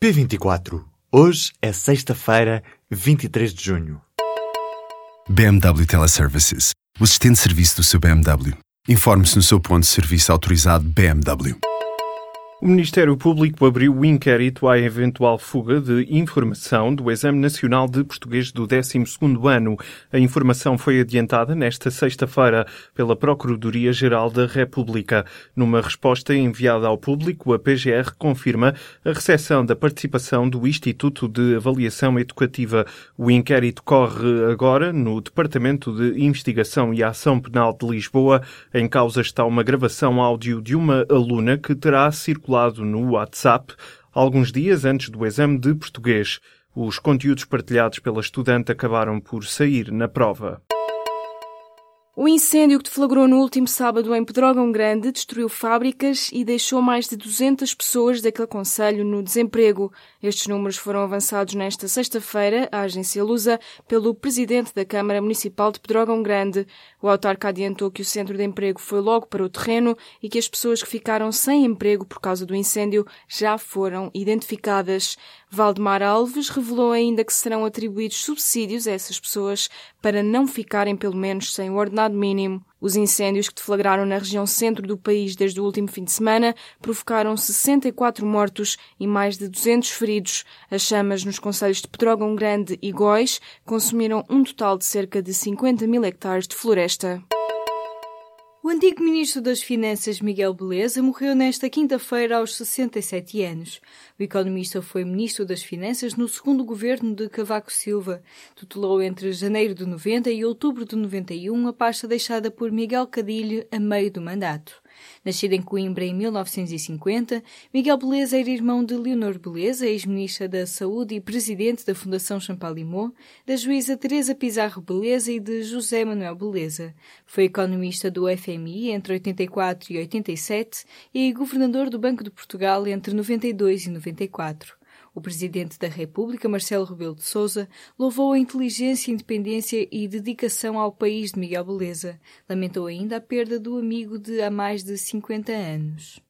P24. Hoje é sexta-feira, 23 de junho. BMW Teleservices. O assistente de serviço do seu BMW. Informe-se no seu ponto de serviço autorizado BMW. O Ministério Público abriu o inquérito à eventual fuga de informação do Exame Nacional de Português do 12º ano. A informação foi adiantada nesta sexta-feira pela Procuradoria-Geral da República. Numa resposta enviada ao público, a PGR confirma a recepção da participação do Instituto de Avaliação Educativa. O inquérito corre agora no Departamento de Investigação e Ação Penal de Lisboa. Em causa está uma gravação áudio de uma aluna que terá circulado no WhatsApp alguns dias antes do exame de português. Os conteúdos partilhados pela estudante acabaram por sair na prova. O incêndio que deflagrou no último sábado em Pedrógão Grande destruiu fábricas e deixou mais de 200 pessoas daquele conselho no desemprego. Estes números foram avançados nesta sexta-feira à agência Lusa pelo presidente da Câmara Municipal de Pedrógão Grande. O autarca adiantou que o centro de emprego foi logo para o terreno e que as pessoas que ficaram sem emprego por causa do incêndio já foram identificadas. Valdemar Alves revelou ainda que serão atribuídos subsídios a essas pessoas para não ficarem pelo menos sem o ordenado mínimo. Os incêndios que deflagraram na região centro do país desde o último fim de semana provocaram 64 mortos e mais de 200 feridos. As chamas nos concelhos de Pedrógão Grande e Góis consumiram um total de cerca de 50 mil hectares de floresta. O antigo ministro das Finanças, Miguel Beleza, morreu nesta quinta-feira aos 67 anos. O economista foi ministro das Finanças no segundo governo de Cavaco Silva. Tutelou entre janeiro de 90 e outubro de 91 a pasta deixada por Miguel Cadilho a meio do mandato. Nascido em Coimbra em 1950, Miguel Beleza era irmão de Leonor Beleza, ex-ministra da Saúde e presidente da Fundação Champalimau, da juíza Teresa Pizarro Beleza e de José Manuel Beleza. Foi economista do FMI entre 84 e 87 e governador do Banco de Portugal entre 92 e 94. O presidente da República, Marcelo Rebelo de Sousa, louvou a inteligência, independência e dedicação ao país de Miguel Beleza. Lamentou ainda a perda do amigo de há mais de 50 anos.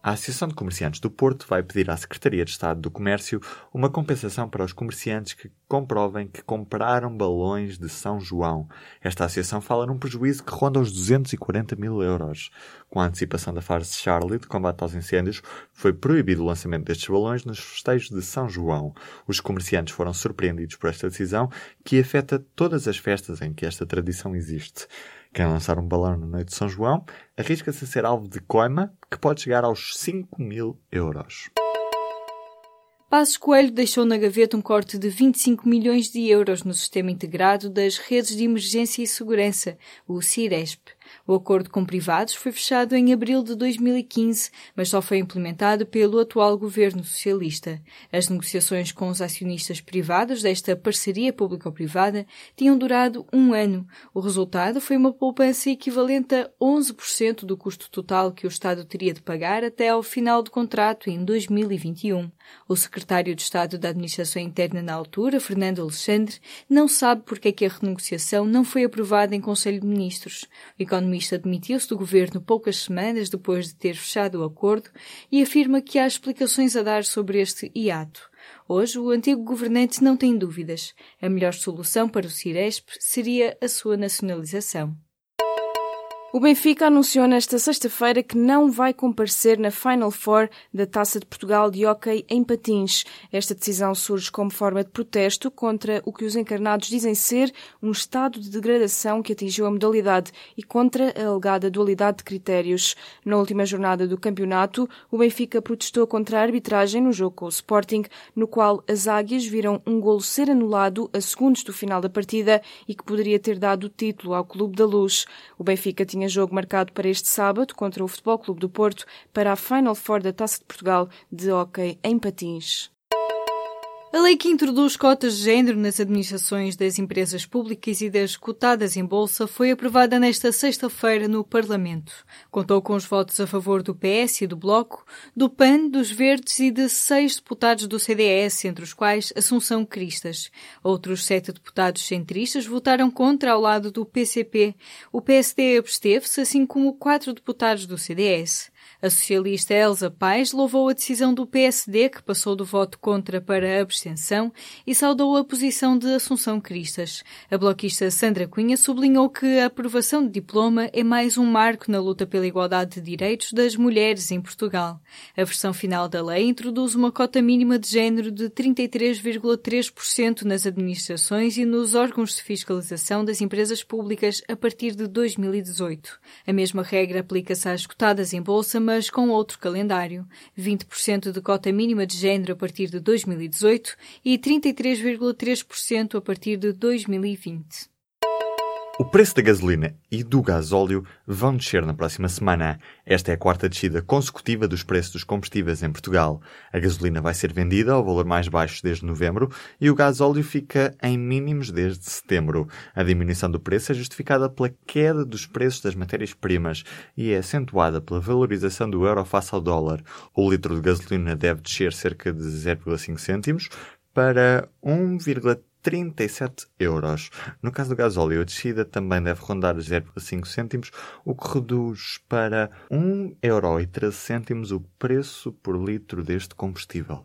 A Associação de Comerciantes do Porto vai pedir à Secretaria de Estado do Comércio uma compensação para os comerciantes que comprovem que compraram balões de São João. Esta associação fala num prejuízo que ronda os 240 mil euros. Com a antecipação da fase Charlie de combate aos incêndios, foi proibido o lançamento destes balões nos festejos de São João. Os comerciantes foram surpreendidos por esta decisão, que afeta todas as festas em que esta tradição existe. Quem lançar um balão na noite de São João arrisca-se a ser alvo de coima que pode chegar aos 5 mil euros. Passos Coelho deixou na gaveta um corte de 25 milhões de euros no Sistema Integrado das Redes de Emergência e Segurança, o CIRESP. O acordo com privados foi fechado em abril de 2015, mas só foi implementado pelo atual governo socialista. As negociações com os acionistas privados desta parceria público-privada tinham durado um ano. O resultado foi uma poupança equivalente a 11% do custo total que o Estado teria de pagar até ao final do contrato em 2021. O secretário de Estado da Administração Interna na altura, Fernando Alexandre, não sabe porque é que a renegociação não foi aprovada em Conselho de Ministros. Economista demitiu-se do governo poucas semanas depois de ter fechado o acordo e afirma que há explicações a dar sobre este hiato. Hoje, o antigo governante não tem dúvidas. A melhor solução para o Ciresp seria a sua nacionalização. O Benfica anunciou nesta sexta-feira que não vai comparecer na Final Four da Taça de Portugal de Hockey em Patins. Esta decisão surge como forma de protesto contra o que os encarnados dizem ser um estado de degradação que atingiu a modalidade e contra a alegada dualidade de critérios. Na última jornada do campeonato, o Benfica protestou contra a arbitragem no jogo com o Sporting, no qual as águias viram um golo ser anulado a segundos do final da partida e que poderia ter dado o título ao Clube da Luz. O Benfica tinha tinha jogo marcado para este sábado contra o Futebol Clube do Porto para a Final Four da Taça de Portugal de hóquei em patins. A lei que introduz cotas de género nas administrações das empresas públicas e das cotadas em bolsa foi aprovada nesta sexta-feira no Parlamento. Contou com os votos a favor do PS e do Bloco, do PAN, dos Verdes e de seis deputados do CDS, entre os quais Assunção Cristas. Outros sete deputados centristas votaram contra ao lado do PCP. O PSD absteve-se, assim como quatro deputados do CDS. A socialista Elsa Paes louvou a decisão do PSD, que passou do voto contra para a abstenção, e saudou a posição de Assunção Cristas. A bloquista Sandra Cunha sublinhou que a aprovação de diploma é mais um marco na luta pela igualdade de direitos das mulheres em Portugal. A versão final da lei introduz uma cota mínima de género de 33,3% nas administrações e nos órgãos de fiscalização das empresas públicas a partir de 2018. A mesma regra aplica-se às cotadas em bolsa, mas com outro calendário. 20% de cota mínima de género a partir de 2018 e 33,3% a partir de 2020. O preço da gasolina e do gasóleo vão descer na próxima semana. Esta é a quarta descida consecutiva dos preços dos combustíveis em Portugal. A gasolina vai ser vendida ao valor mais baixo desde novembro e o gasóleo fica em mínimos desde setembro. A diminuição do preço é justificada pela queda dos preços das matérias-primas e é acentuada pela valorização do euro face ao dólar. O litro de gasolina deve descer cerca de 0,5 cêntimos para 1,3 37 euros. No caso do gasóleo, a descida também deve rondar os 0,5 cêntimos, o que reduz para 1,13 euro o preço por litro deste combustível.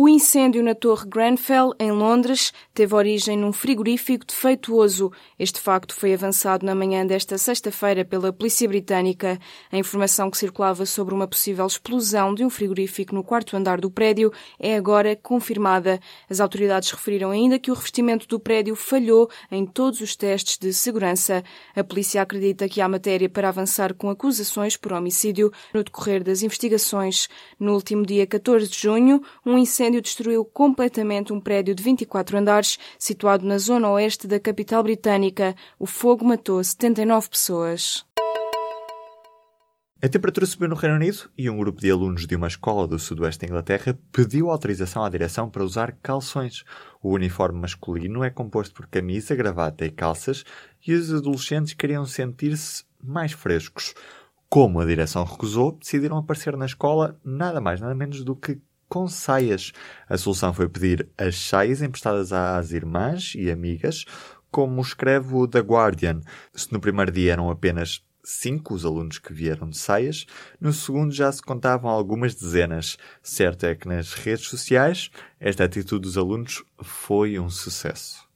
O incêndio na Torre Grenfell, em Londres, teve origem num frigorífico defeituoso. Este facto foi avançado na manhã desta sexta-feira pela Polícia Britânica. A informação que circulava sobre uma possível explosão de um frigorífico no quarto andar do prédio é agora confirmada. As autoridades referiram ainda que o revestimento do prédio falhou em todos os testes de segurança. A polícia acredita que há matéria para avançar com acusações por homicídio no decorrer das investigações. No último dia 14 de junho, um incêndio incêndio destruiu completamente um prédio de 24 andares situado na zona oeste da capital britânica. O fogo matou 79 pessoas. A temperatura subiu no Reino Unido e um grupo de alunos de uma escola do sudoeste da Inglaterra pediu autorização à direção para usar calções. O uniforme masculino é composto por camisa, gravata e calças e os adolescentes queriam sentir-se mais frescos. Como a direção recusou, decidiram aparecer na escola nada mais nada menos do que com saias. A solução foi pedir as saias emprestadas às irmãs e amigas, como escreve o The Guardian. Se no primeiro dia eram apenas cinco os alunos que vieram de saias, no segundo já se contavam algumas dezenas. Certo é que nas redes sociais esta atitude dos alunos foi um sucesso.